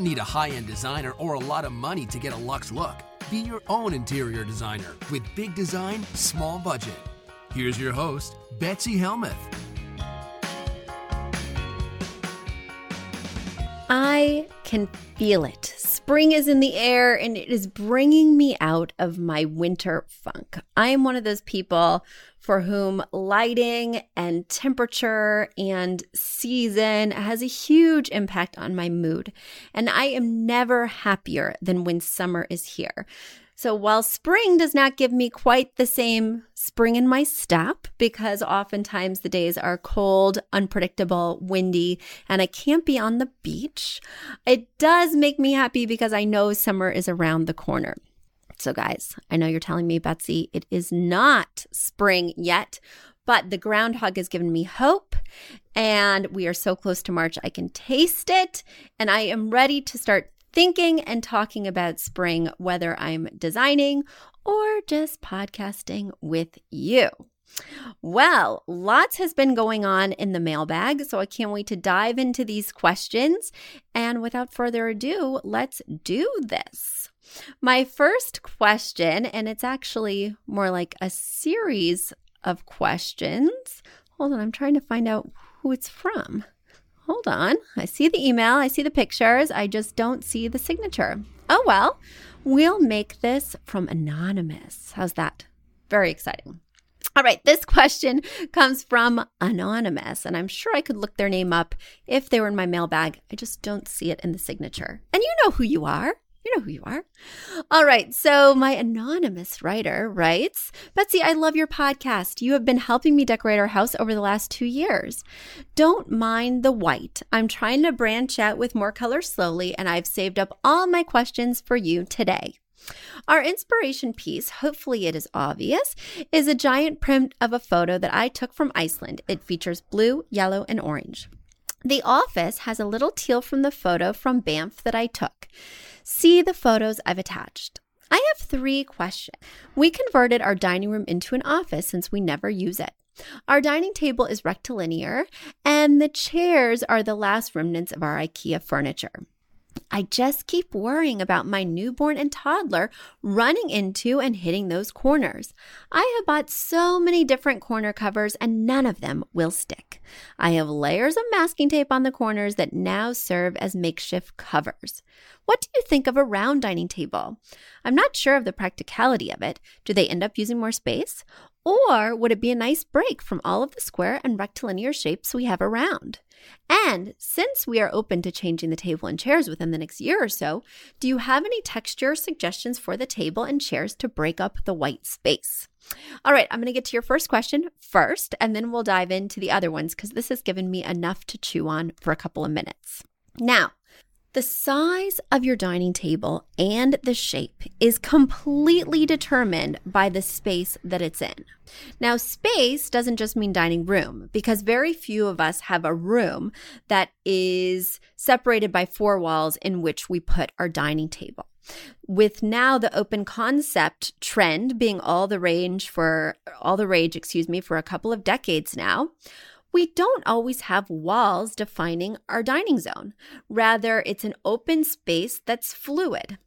Don't need a high end designer or a lot of money to get a luxe look. Be your own interior designer with big design, small budget. Here's your host, Betsy Helmuth. I can feel it. Spring is in the air and it is bringing me out of my winter funk. I am one of those people for whom lighting and temperature and season has a huge impact on my mood. And I am never happier than when summer is here. So while spring does not give me quite the same spring in my step, because oftentimes the days are cold, unpredictable, windy, and I can't be on the beach, it does make me happy because I know summer is around the corner. So, guys, I know you're telling me, Betsy, it is not spring yet, but the groundhog has given me hope. And we are so close to March, I can taste it. And I am ready to start thinking and talking about spring, whether I'm designing or just podcasting with you. Well, lots has been going on in the mailbag, so I can't wait to dive into these questions. And without further ado, let's do this. My first question, and it's actually more like a series of questions. Hold on, I'm trying to find out who it's from. Hold on. I see the email, I see the pictures, I just don't see the signature. Oh well, we'll make this from Anonymous. How's that? Very exciting. All right, this question comes from Anonymous, and I'm sure I could look their name up if they were in my mailbag. I just don't see it in the signature. And you know who you are. You know who you are. All right. So, my anonymous writer writes Betsy, I love your podcast. You have been helping me decorate our house over the last two years. Don't mind the white. I'm trying to branch out with more color slowly, and I've saved up all my questions for you today. Our inspiration piece, hopefully it is obvious, is a giant print of a photo that I took from Iceland. It features blue, yellow, and orange. The office has a little teal from the photo from Banff that I took. See the photos I've attached. I have three questions. We converted our dining room into an office since we never use it. Our dining table is rectilinear, and the chairs are the last remnants of our IKEA furniture. I just keep worrying about my newborn and toddler running into and hitting those corners. I have bought so many different corner covers and none of them will stick. I have layers of masking tape on the corners that now serve as makeshift covers. What do you think of a round dining table? I'm not sure of the practicality of it. Do they end up using more space? Or would it be a nice break from all of the square and rectilinear shapes we have around? And since we are open to changing the table and chairs within the next year or so, do you have any texture suggestions for the table and chairs to break up the white space? All right, I'm going to get to your first question first, and then we'll dive into the other ones because this has given me enough to chew on for a couple of minutes. Now, the size of your dining table and the shape is completely determined by the space that it's in. Now, space doesn't just mean dining room because very few of us have a room that is separated by four walls in which we put our dining table. With now the open concept trend being all the range for all the rage, excuse me, for a couple of decades now, we don't always have walls defining our dining zone. Rather, it's an open space that's fluid.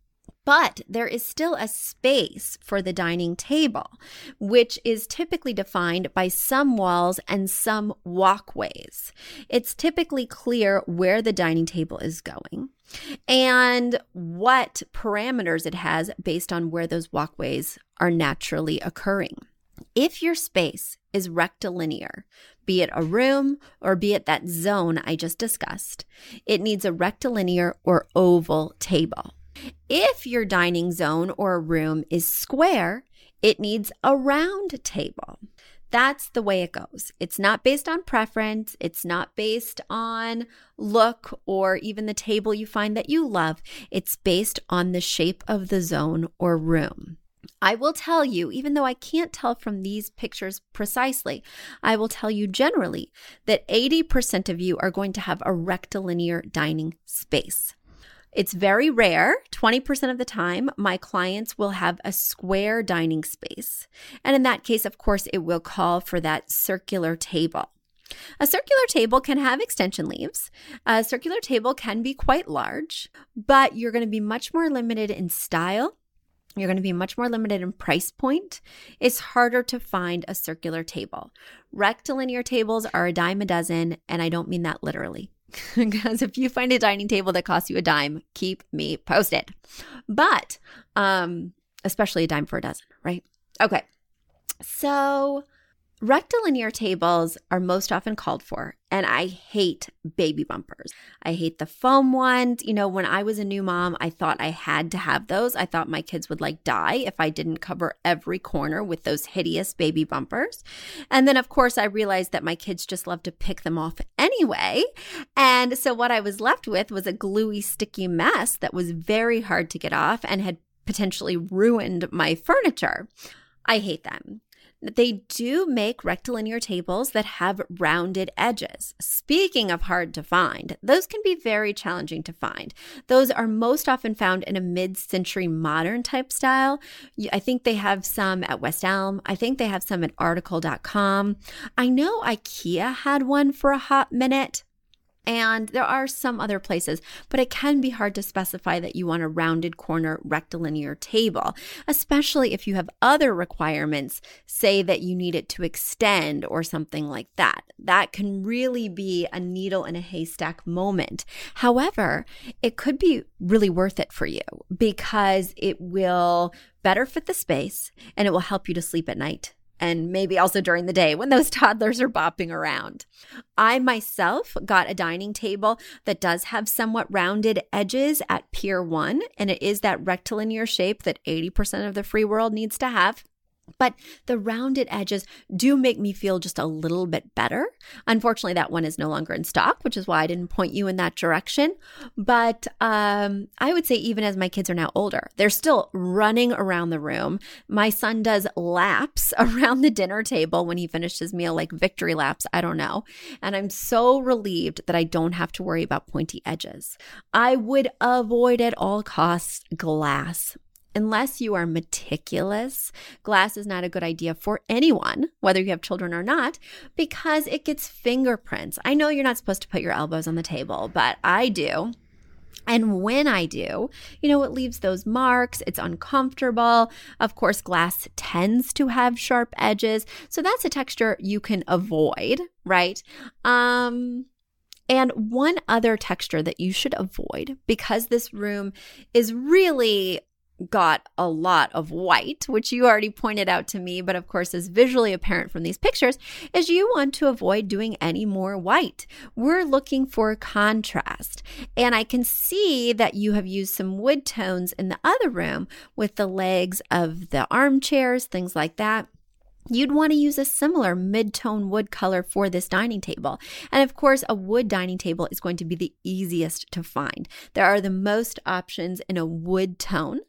But there is still a space for the dining table, which is typically defined by some walls and some walkways. It's typically clear where the dining table is going and what parameters it has based on where those walkways are naturally occurring. If your space is rectilinear, be it a room or be it that zone I just discussed, it needs a rectilinear or oval table. If your dining zone or room is square, it needs a round table. That's the way it goes. It's not based on preference. It's not based on look or even the table you find that you love. It's based on the shape of the zone or room. I will tell you, even though I can't tell from these pictures precisely, I will tell you generally that 80% of you are going to have a rectilinear dining space. It's very rare. 20% of the time, my clients will have a square dining space. And in that case, of course, it will call for that circular table. A circular table can have extension leaves. A circular table can be quite large, but you're going to be much more limited in style. You're going to be much more limited in price point. It's harder to find a circular table. Rectilinear tables are a dime a dozen, and I don't mean that literally. because if you find a dining table that costs you a dime, keep me posted. But um especially a dime for a dozen, right? Okay. So Rectilinear tables are most often called for, and I hate baby bumpers. I hate the foam ones. You know, when I was a new mom, I thought I had to have those. I thought my kids would like die if I didn't cover every corner with those hideous baby bumpers. And then, of course, I realized that my kids just love to pick them off anyway. And so, what I was left with was a gluey, sticky mess that was very hard to get off and had potentially ruined my furniture. I hate them. They do make rectilinear tables that have rounded edges. Speaking of hard to find, those can be very challenging to find. Those are most often found in a mid century modern type style. I think they have some at West Elm. I think they have some at article.com. I know IKEA had one for a hot minute. And there are some other places, but it can be hard to specify that you want a rounded corner rectilinear table, especially if you have other requirements, say that you need it to extend or something like that. That can really be a needle in a haystack moment. However, it could be really worth it for you because it will better fit the space and it will help you to sleep at night and maybe also during the day when those toddlers are bopping around. I myself got a dining table that does have somewhat rounded edges at Pier 1, and it is that rectilinear shape that 80% of the free world needs to have. But the rounded edges do make me feel just a little bit better. Unfortunately, that one is no longer in stock, which is why I didn't point you in that direction. But um, I would say, even as my kids are now older, they're still running around the room. My son does laps around the dinner table when he finishes his meal, like victory laps. I don't know. And I'm so relieved that I don't have to worry about pointy edges. I would avoid at all costs glass Unless you are meticulous, glass is not a good idea for anyone, whether you have children or not, because it gets fingerprints. I know you're not supposed to put your elbows on the table, but I do. And when I do, you know, it leaves those marks. It's uncomfortable. Of course, glass tends to have sharp edges. So that's a texture you can avoid, right? Um, and one other texture that you should avoid because this room is really got a lot of white, which you already pointed out to me, but of course is visually apparent from these pictures, is you want to avoid doing any more white. We're looking for contrast. And I can see that you have used some wood tones in the other room with the legs of the armchairs, things like that. You'd want to use a similar mid-tone wood color for this dining table. And of course, a wood dining table is going to be the easiest to find. There are the most options in a wood tone.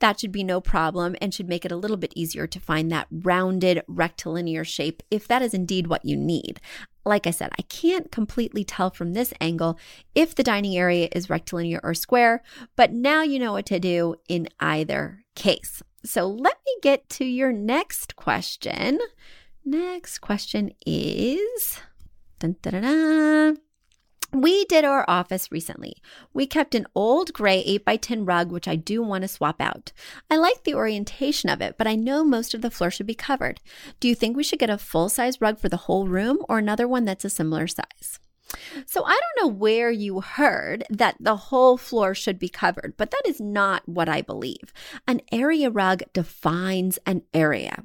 That should be no problem and should make it a little bit easier to find that rounded rectilinear shape if that is indeed what you need. Like I said, I can't completely tell from this angle if the dining area is rectilinear or square, but now you know what to do in either case. So let me get to your next question. Next question is dun, dun, dun, We did our office recently. We kept an old gray 8x10 rug, which I do want to swap out. I like the orientation of it, but I know most of the floor should be covered. Do you think we should get a full size rug for the whole room or another one that's a similar size? So I don't know where you heard that the whole floor should be covered, but that is not what I believe. An area rug defines an area.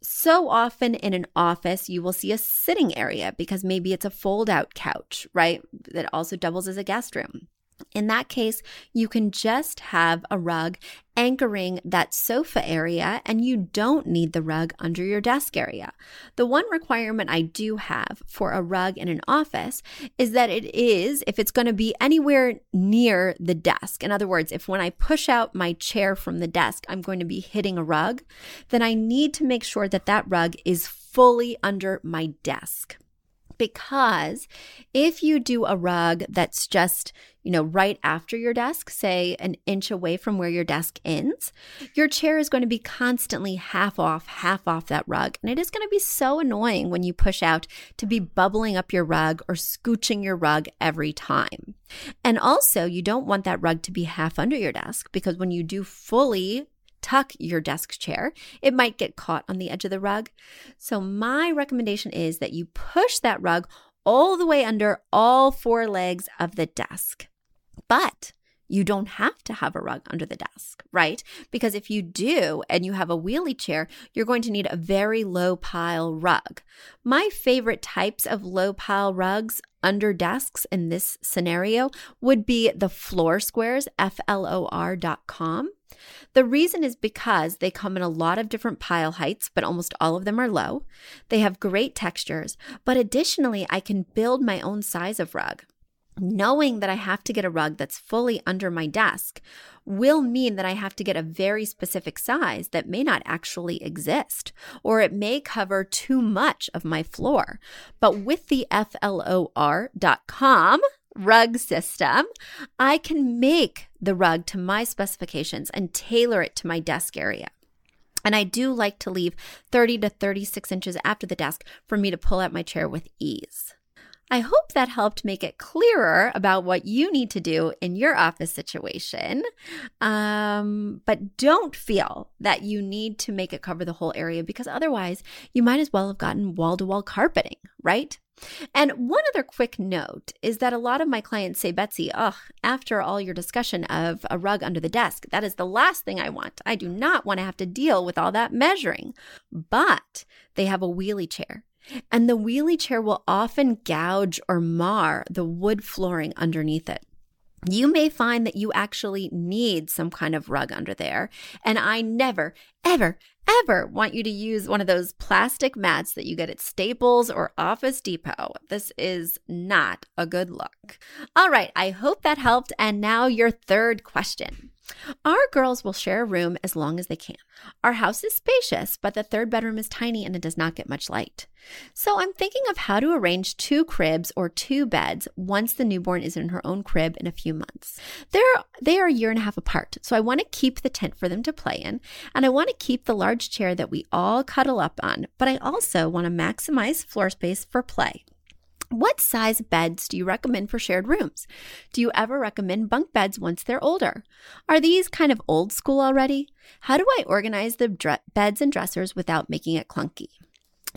So often in an office, you will see a sitting area because maybe it's a fold out couch, right? That also doubles as a guest room. In that case, you can just have a rug anchoring that sofa area and you don't need the rug under your desk area. The one requirement I do have for a rug in an office is that it is, if it's going to be anywhere near the desk, in other words, if when I push out my chair from the desk, I'm going to be hitting a rug, then I need to make sure that that rug is fully under my desk because if you do a rug that's just, you know, right after your desk, say an inch away from where your desk ends, your chair is going to be constantly half off, half off that rug. And it is going to be so annoying when you push out to be bubbling up your rug or scooching your rug every time. And also, you don't want that rug to be half under your desk because when you do fully tuck your desk chair, it might get caught on the edge of the rug. So, my recommendation is that you push that rug all the way under all four legs of the desk. But you don't have to have a rug under the desk, right? Because if you do and you have a wheelie chair, you're going to need a very low pile rug. My favorite types of low pile rugs under desks in this scenario would be the floor squares, F L O R.com. The reason is because they come in a lot of different pile heights, but almost all of them are low. They have great textures, but additionally, I can build my own size of rug. Knowing that I have to get a rug that's fully under my desk will mean that I have to get a very specific size that may not actually exist, or it may cover too much of my floor. But with the FLOR.com, rug system, I can make the rug to my specifications and tailor it to my desk area. And I do like to leave 30 to 36 inches after the desk for me to pull out my chair with ease. I hope that helped make it clearer about what you need to do in your office situation. Um, but don't feel that you need to make it cover the whole area because otherwise you might as well have gotten wall to wall carpeting, right? And one other quick note is that a lot of my clients say, Betsy, ugh, after all your discussion of a rug under the desk, that is the last thing I want. I do not want to have to deal with all that measuring. But they have a wheelie chair. And the wheelie chair will often gouge or mar the wood flooring underneath it you may find that you actually need some kind of rug under there. And I never, ever, ever want you to use one of those plastic mats that you get at Staples or Office Depot. This is not a good look. All right, I hope that helped. And now your third question. Our girls will share a room as long as they can. Our house is spacious, but the third bedroom is tiny and it does not get much light. So I'm thinking of how to arrange two cribs or two beds once the newborn is in her own crib in a few months. They're they are a year and a half apart, so I want to keep the tent for them to play in, and I want to keep the large chair that we all cuddle up on, but I also want to maximize floor space for play. What size beds do you recommend for shared rooms? Do you ever recommend bunk beds once they're older? Are these kind of old school already? How do I organize the dre- beds and dressers without making it clunky?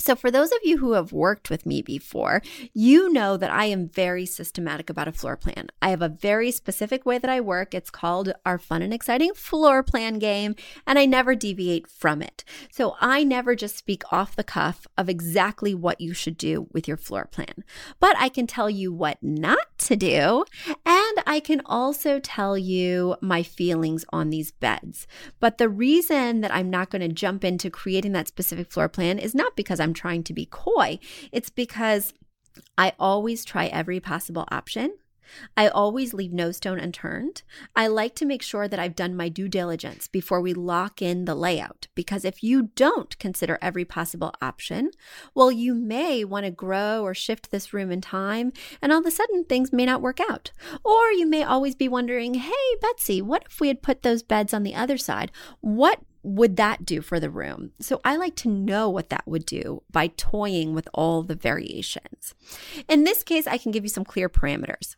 So, for those of you who have worked with me before, you know that I am very systematic about a floor plan. I have a very specific way that I work. It's called our fun and exciting floor plan game, and I never deviate from it. So, I never just speak off the cuff of exactly what you should do with your floor plan, but I can tell you what not to do, I can also tell you my feelings on these beds. But the reason that I'm not going to jump into creating that specific floor plan is not because I'm trying to be coy. It's because I always try every possible option. I always leave no stone unturned. I like to make sure that I've done my due diligence before we lock in the layout because if you don't consider every possible option, well, you may want to grow or shift this room in time, and all of a sudden things may not work out. Or you may always be wondering, hey, Betsy, what if we had put those beds on the other side? What would that do for the room? So I like to know what that would do by toying with all the variations. In this case, I can give you some clear parameters.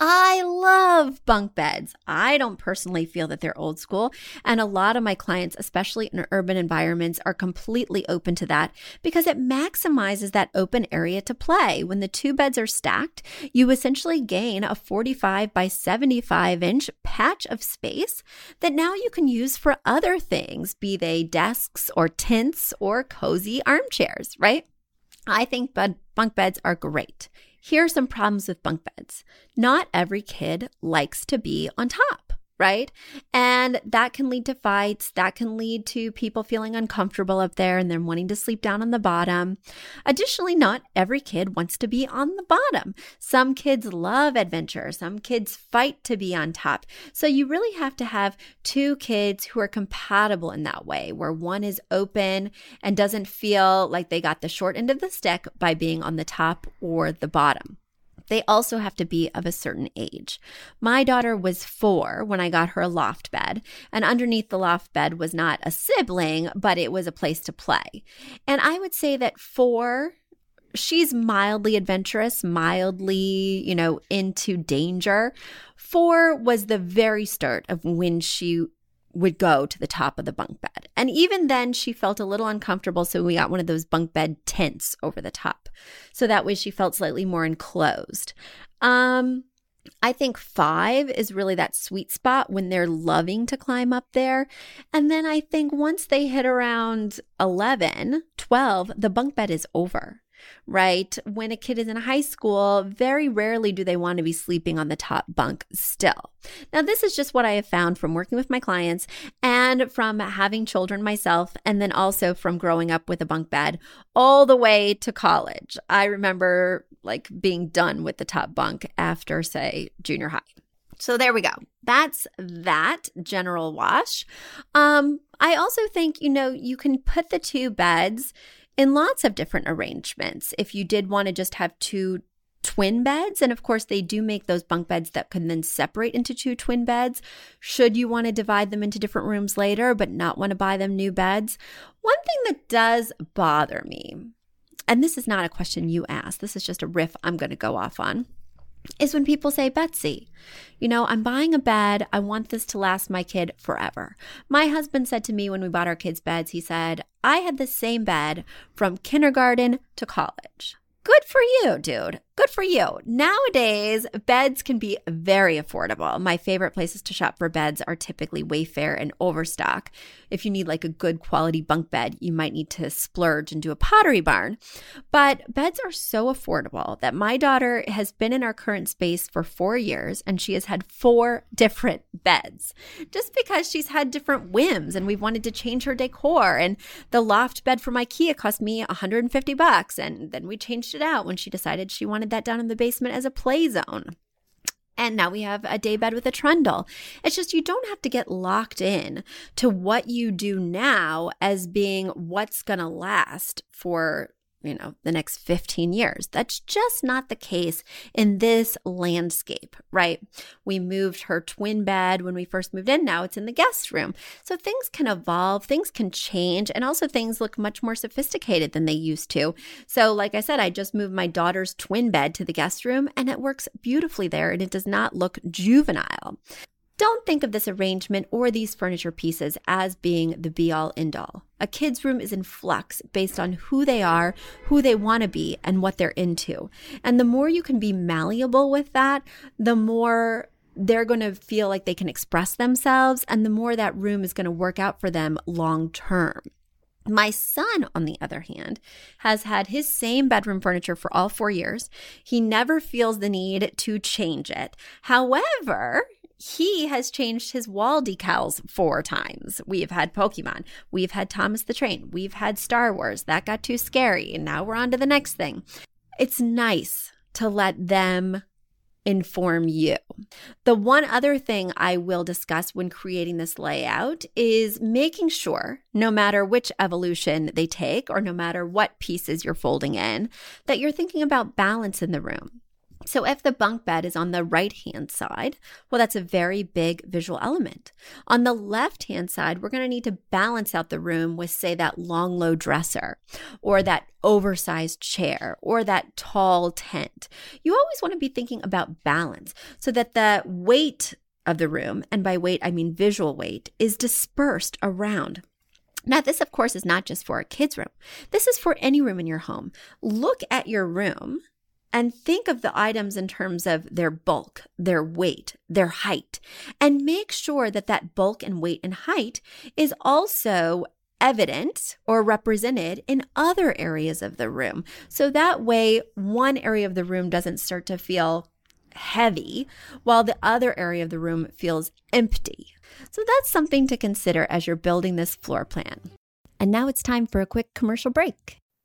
I love bunk beds. I don't personally feel that they're old school. And a lot of my clients, especially in urban environments, are completely open to that because it maximizes that open area to play. When the two beds are stacked, you essentially gain a 45 by 75 inch patch of space that now you can use for other things, be they desks or tents or cozy armchairs, right? I think bunk beds are great. Here are some problems with bunk beds. Not every kid likes to be on top right? And that can lead to fights. That can lead to people feeling uncomfortable up there and then wanting to sleep down on the bottom. Additionally, not every kid wants to be on the bottom. Some kids love adventure. Some kids fight to be on top. So you really have to have two kids who are compatible in that way, where one is open and doesn't feel like they got the short end of the stick by being on the top or the bottom they also have to be of a certain age. My daughter was four when I got her a loft bed, and underneath the loft bed was not a sibling, but it was a place to play. And I would say that four she's mildly adventurous, mildly, you know, into danger. Four was the very start of when she would go to the top of the bunk bed. And even then, she felt a little uncomfortable. So we got one of those bunk bed tents over the top. So that way she felt slightly more enclosed. Um, I think five is really that sweet spot when they're loving to climb up there. And then I think once they hit around 11, 12, the bunk bed is over right? When a kid is in high school, very rarely do they want to be sleeping on the top bunk still. Now, this is just what I have found from working with my clients and from having children myself, and then also from growing up with a bunk bed all the way to college. I remember like being done with the top bunk after, say, junior high. So there we go. That's that general wash. Um, I also think, you know, you can put the two beds in lots of different arrangements. If you did want to just have two twin beds, and of course, they do make those bunk beds that can then separate into two twin beds, should you want to divide them into different rooms later, but not want to buy them new beds. One thing that does bother me, and this is not a question you asked, this is just a riff I'm going to go off on is when people say, Betsy, you know, I'm buying a bed. I want this to last my kid forever. My husband said to me when we bought our kids' beds, he said, I had the same bed from kindergarten to college. Good for you, dude. Good for you. Nowadays, beds can be very affordable. My favorite places to shop for beds are typically Wayfair and Overstock. If you need like a good quality bunk bed, you might need to splurge and do a pottery barn. But beds are so affordable that my daughter has been in our current space for four years and she has had four different beds just because she's had different whims and we've wanted to change her decor. And the loft bed from IKEA cost me 150 bucks. And then we changed it out when she decided she wanted that down in the basement as a play zone. And now we have a day bed with a trundle. It's just you don't have to get locked in to what you do now as being what's going to last for you know, the next 15 years. That's just not the case in this landscape, right? We moved her twin bed when we first moved in. Now it's in the guest room. So things can evolve, things can change, and also things look much more sophisticated than they used to. So, like I said, I just moved my daughter's twin bed to the guest room and it works beautifully there and it does not look juvenile. Don't think of this arrangement or these furniture pieces as being the be all end all. A kid's room is in flux based on who they are, who they want to be, and what they're into. And the more you can be malleable with that, the more they're going to feel like they can express themselves, and the more that room is going to work out for them long term. My son, on the other hand, has had his same bedroom furniture for all four years. He never feels the need to change it. However, he has changed his wall decals four times. We've had Pokemon, we've had Thomas the Train, we've had Star Wars. That got too scary. And now we're on to the next thing. It's nice to let them inform you. The one other thing I will discuss when creating this layout is making sure, no matter which evolution they take or no matter what pieces you're folding in, that you're thinking about balance in the room So if the bunk bed is on the right hand side, well, that's a very big visual element. On the left hand side, we're going to need to balance out the room with, say, that long, low dresser or that oversized chair or that tall tent. You always want to be thinking about balance so that the weight of the room, and by weight, I mean visual weight, is dispersed around. Now, this, of course, is not just for a kid's room. This is for any room in your home. Look at your room and think of the items in terms of their bulk, their weight, their height, and make sure that that bulk and weight and height is also evident or represented in other areas of the room. So that way, one area of the room doesn't start to feel heavy while the other area of the room feels empty. So that's something to consider as you're building this floor plan. And now it's time for a quick commercial break.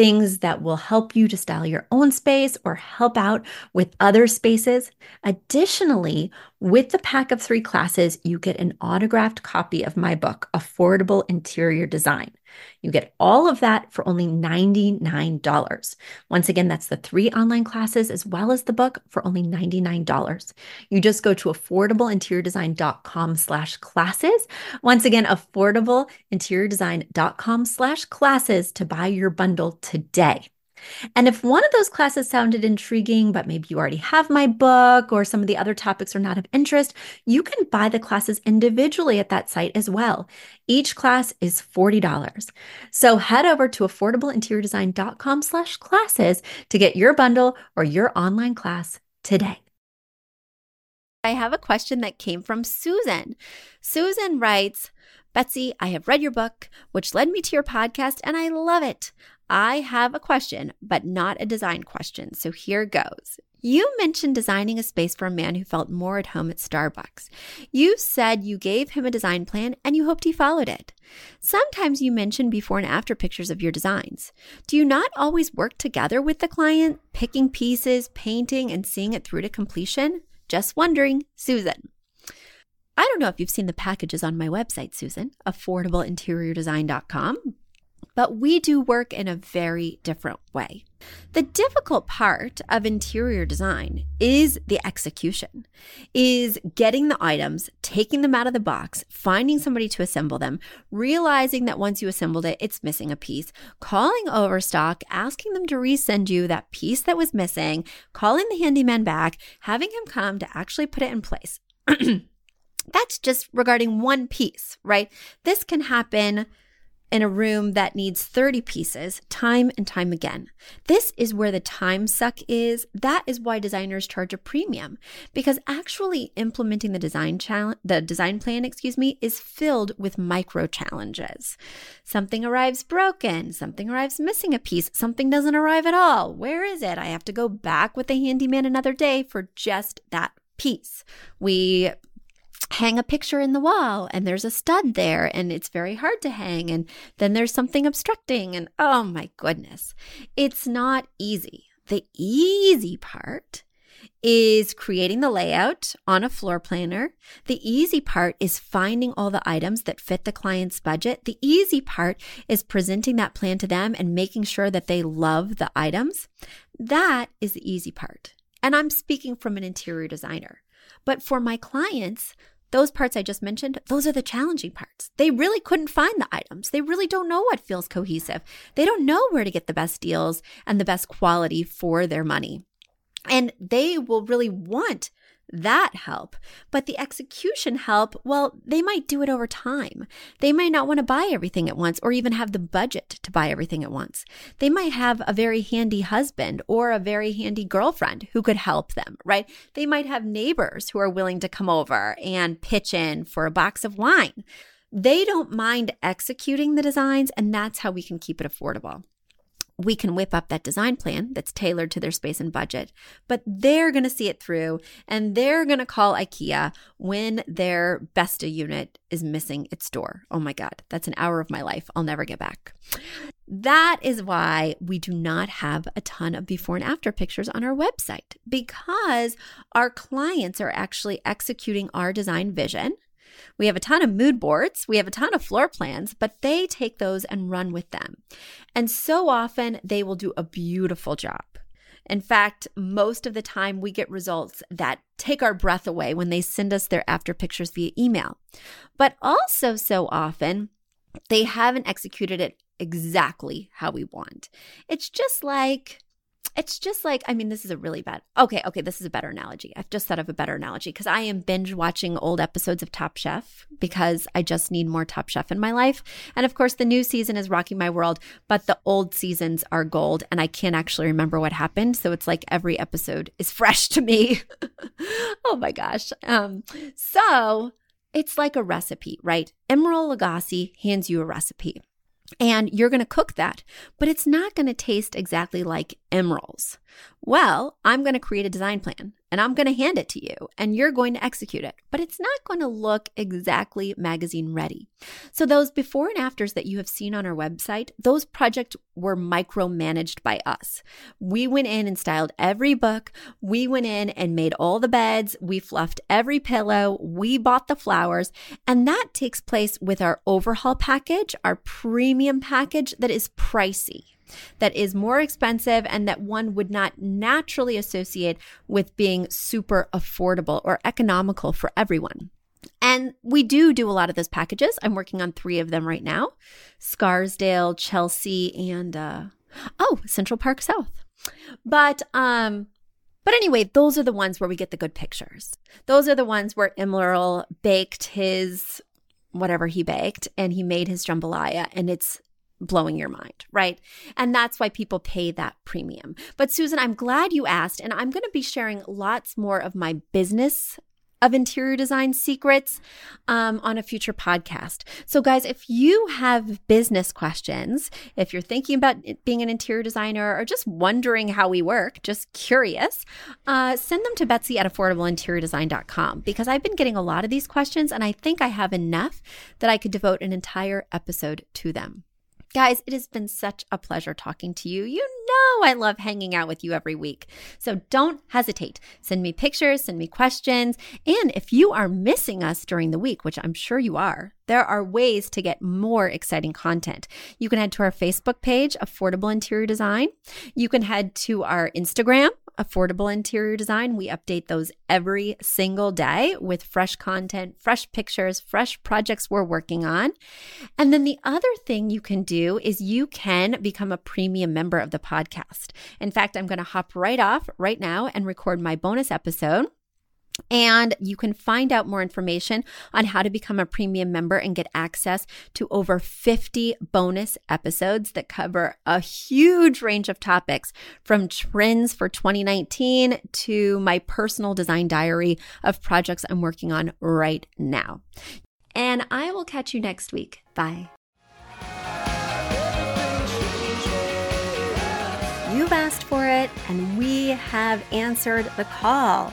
things that will help you to style your own space or help out with other spaces. Additionally, with the pack of three classes, you get an autographed copy of my book, Affordable Interior Design. You get all of that for only $99. Once again, that's the three online classes as well as the book for only $99. You just go to affordableinteriordesign.com slash classes. Once again, affordableinteriordesign.com slash classes to buy your bundle today. And if one of those classes sounded intriguing, but maybe you already have my book or some of the other topics are not of interest, you can buy the classes individually at that site as well. Each class is $40. So head over to affordableinteriordesign.com slash classes to get your bundle or your online class today. I have a question that came from Susan. Susan writes, Betsy, I have read your book, which led me to your podcast, and I love it. I have a question, but not a design question. So here goes. You mentioned designing a space for a man who felt more at home at Starbucks. You said you gave him a design plan and you hoped he followed it. Sometimes you mention before and after pictures of your designs. Do you not always work together with the client, picking pieces, painting, and seeing it through to completion? Just wondering, Susan. I don't know if you've seen the packages on my website, Susan, affordableinteriordesign.com, but we do work in a very different way. The difficult part of interior design is the execution, is getting the items, taking them out of the box, finding somebody to assemble them, realizing that once you assembled it, it's missing a piece, calling Overstock, asking them to resend you that piece that was missing, calling the handyman back, having him come to actually put it in place. That's just regarding one piece, right? This can happen in a room that needs 30 pieces time and time again. This is where the time suck is. That is why designers charge a premium because actually implementing the design challenge, the design plan, excuse me, is filled with micro challenges. Something arrives broken, something arrives missing a piece, something doesn't arrive at all. Where is it? I have to go back with the handyman another day for just that piece. We hang a picture in the wall and there's a stud there and it's very hard to hang and then there's something obstructing and oh my goodness it's not easy the easy part is creating the layout on a floor planner. The easy part is finding all the items that fit the client's budget. The easy part is presenting that plan to them and making sure that they love the items. That is the easy part. And I'm speaking from an interior designer. But for my clients, those parts I just mentioned, those are the challenging parts. They really couldn't find the items. They really don't know what feels cohesive. They don't know where to get the best deals and the best quality for their money. And they will really want that help. But the execution help, well, they might do it over time. They might not want to buy everything at once or even have the budget to buy everything at once. They might have a very handy husband or a very handy girlfriend who could help them, right? They might have neighbors who are willing to come over and pitch in for a box of wine. They don't mind executing the designs, and that's how we can keep it affordable we can whip up that design plan that's tailored to their space and budget, but they're going to see it through and they're going to call IKEA when their Besta unit is missing its door. Oh my God, that's an hour of my life I'll never get back. That is why we do not have a ton of before and after pictures on our website because our clients are actually executing our design vision we have a ton of mood boards, we have a ton of floor plans, but they take those and run with them. And so often they will do a beautiful job. In fact, most of the time we get results that take our breath away when they send us their after pictures via email. But also, so often, they haven't executed it exactly how we want. It's just like it's just like i mean this is a really bad okay okay this is a better analogy. I've just thought of a better analogy because i am binge watching old episodes of top chef because i just need more top chef in my life. And of course the new season is rocking my world but the old seasons are gold and i can't actually remember what happened. So it's like every episode is fresh to me. Oh my gosh. Um so it's like a recipe right? Emeril lagasse hands you a recipe and you're going to cook that, but it's not going to taste exactly like Emeril's. Well, I'm going to create a design plan and I'm going to hand it to you and you're going to execute it, but it's not going to look exactly magazine ready. So, those before and afters that you have seen on our website, those projects were micromanaged by us. We went in and styled every book, we went in and made all the beds, we fluffed every pillow, we bought the flowers, and that takes place with our overhaul package, our premium package that is pricey that is more expensive and that one would not naturally associate with being super affordable or economical for everyone. And we do do a lot of those packages. I'm working on three of them right now Scarsdale, Chelsea, and uh, oh, Central Park South. But um, but anyway, those are the ones where we get the good pictures. Those are the ones where Emeril baked his whatever he baked and he made his jambalaya and it's blowing your mind, right? And that's why people pay that premium. But Susan, I'm glad you asked, and I'm going to be sharing lots more of my business of interior design secrets um, on a future podcast. So, guys, if you have business questions, if you're thinking about being an interior designer or just wondering how we work, just curious, uh, send them to Betsy at affordableinteriordesign.com because I've been getting a lot of these questions and I think I have enough that I could devote an entire episode to them. Guys, it has been such a pleasure talking to you. You know I love hanging out with you every week. So don't hesitate. Send me pictures, send me questions. And if you are missing us during the week, which I'm sure you are, there are ways to get more exciting content. You can head to our Facebook page, Affordable Interior Design. You can head to our Instagram, Affordable Interior Design. We update those every single day with fresh content, fresh pictures, fresh projects we're working on. And then the other thing you can do is you can become a premium member of the podcast. In fact, I'm going to hop right off right now and record my bonus episode and you can find out more information on how to become a premium member and get access to over 50 bonus episodes that cover a huge range of topics from trends for 2019 to my personal design diary of projects I'm working on right now. And I will catch you next week. Bye. You've asked for it, and we have answered the call.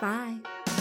Bye.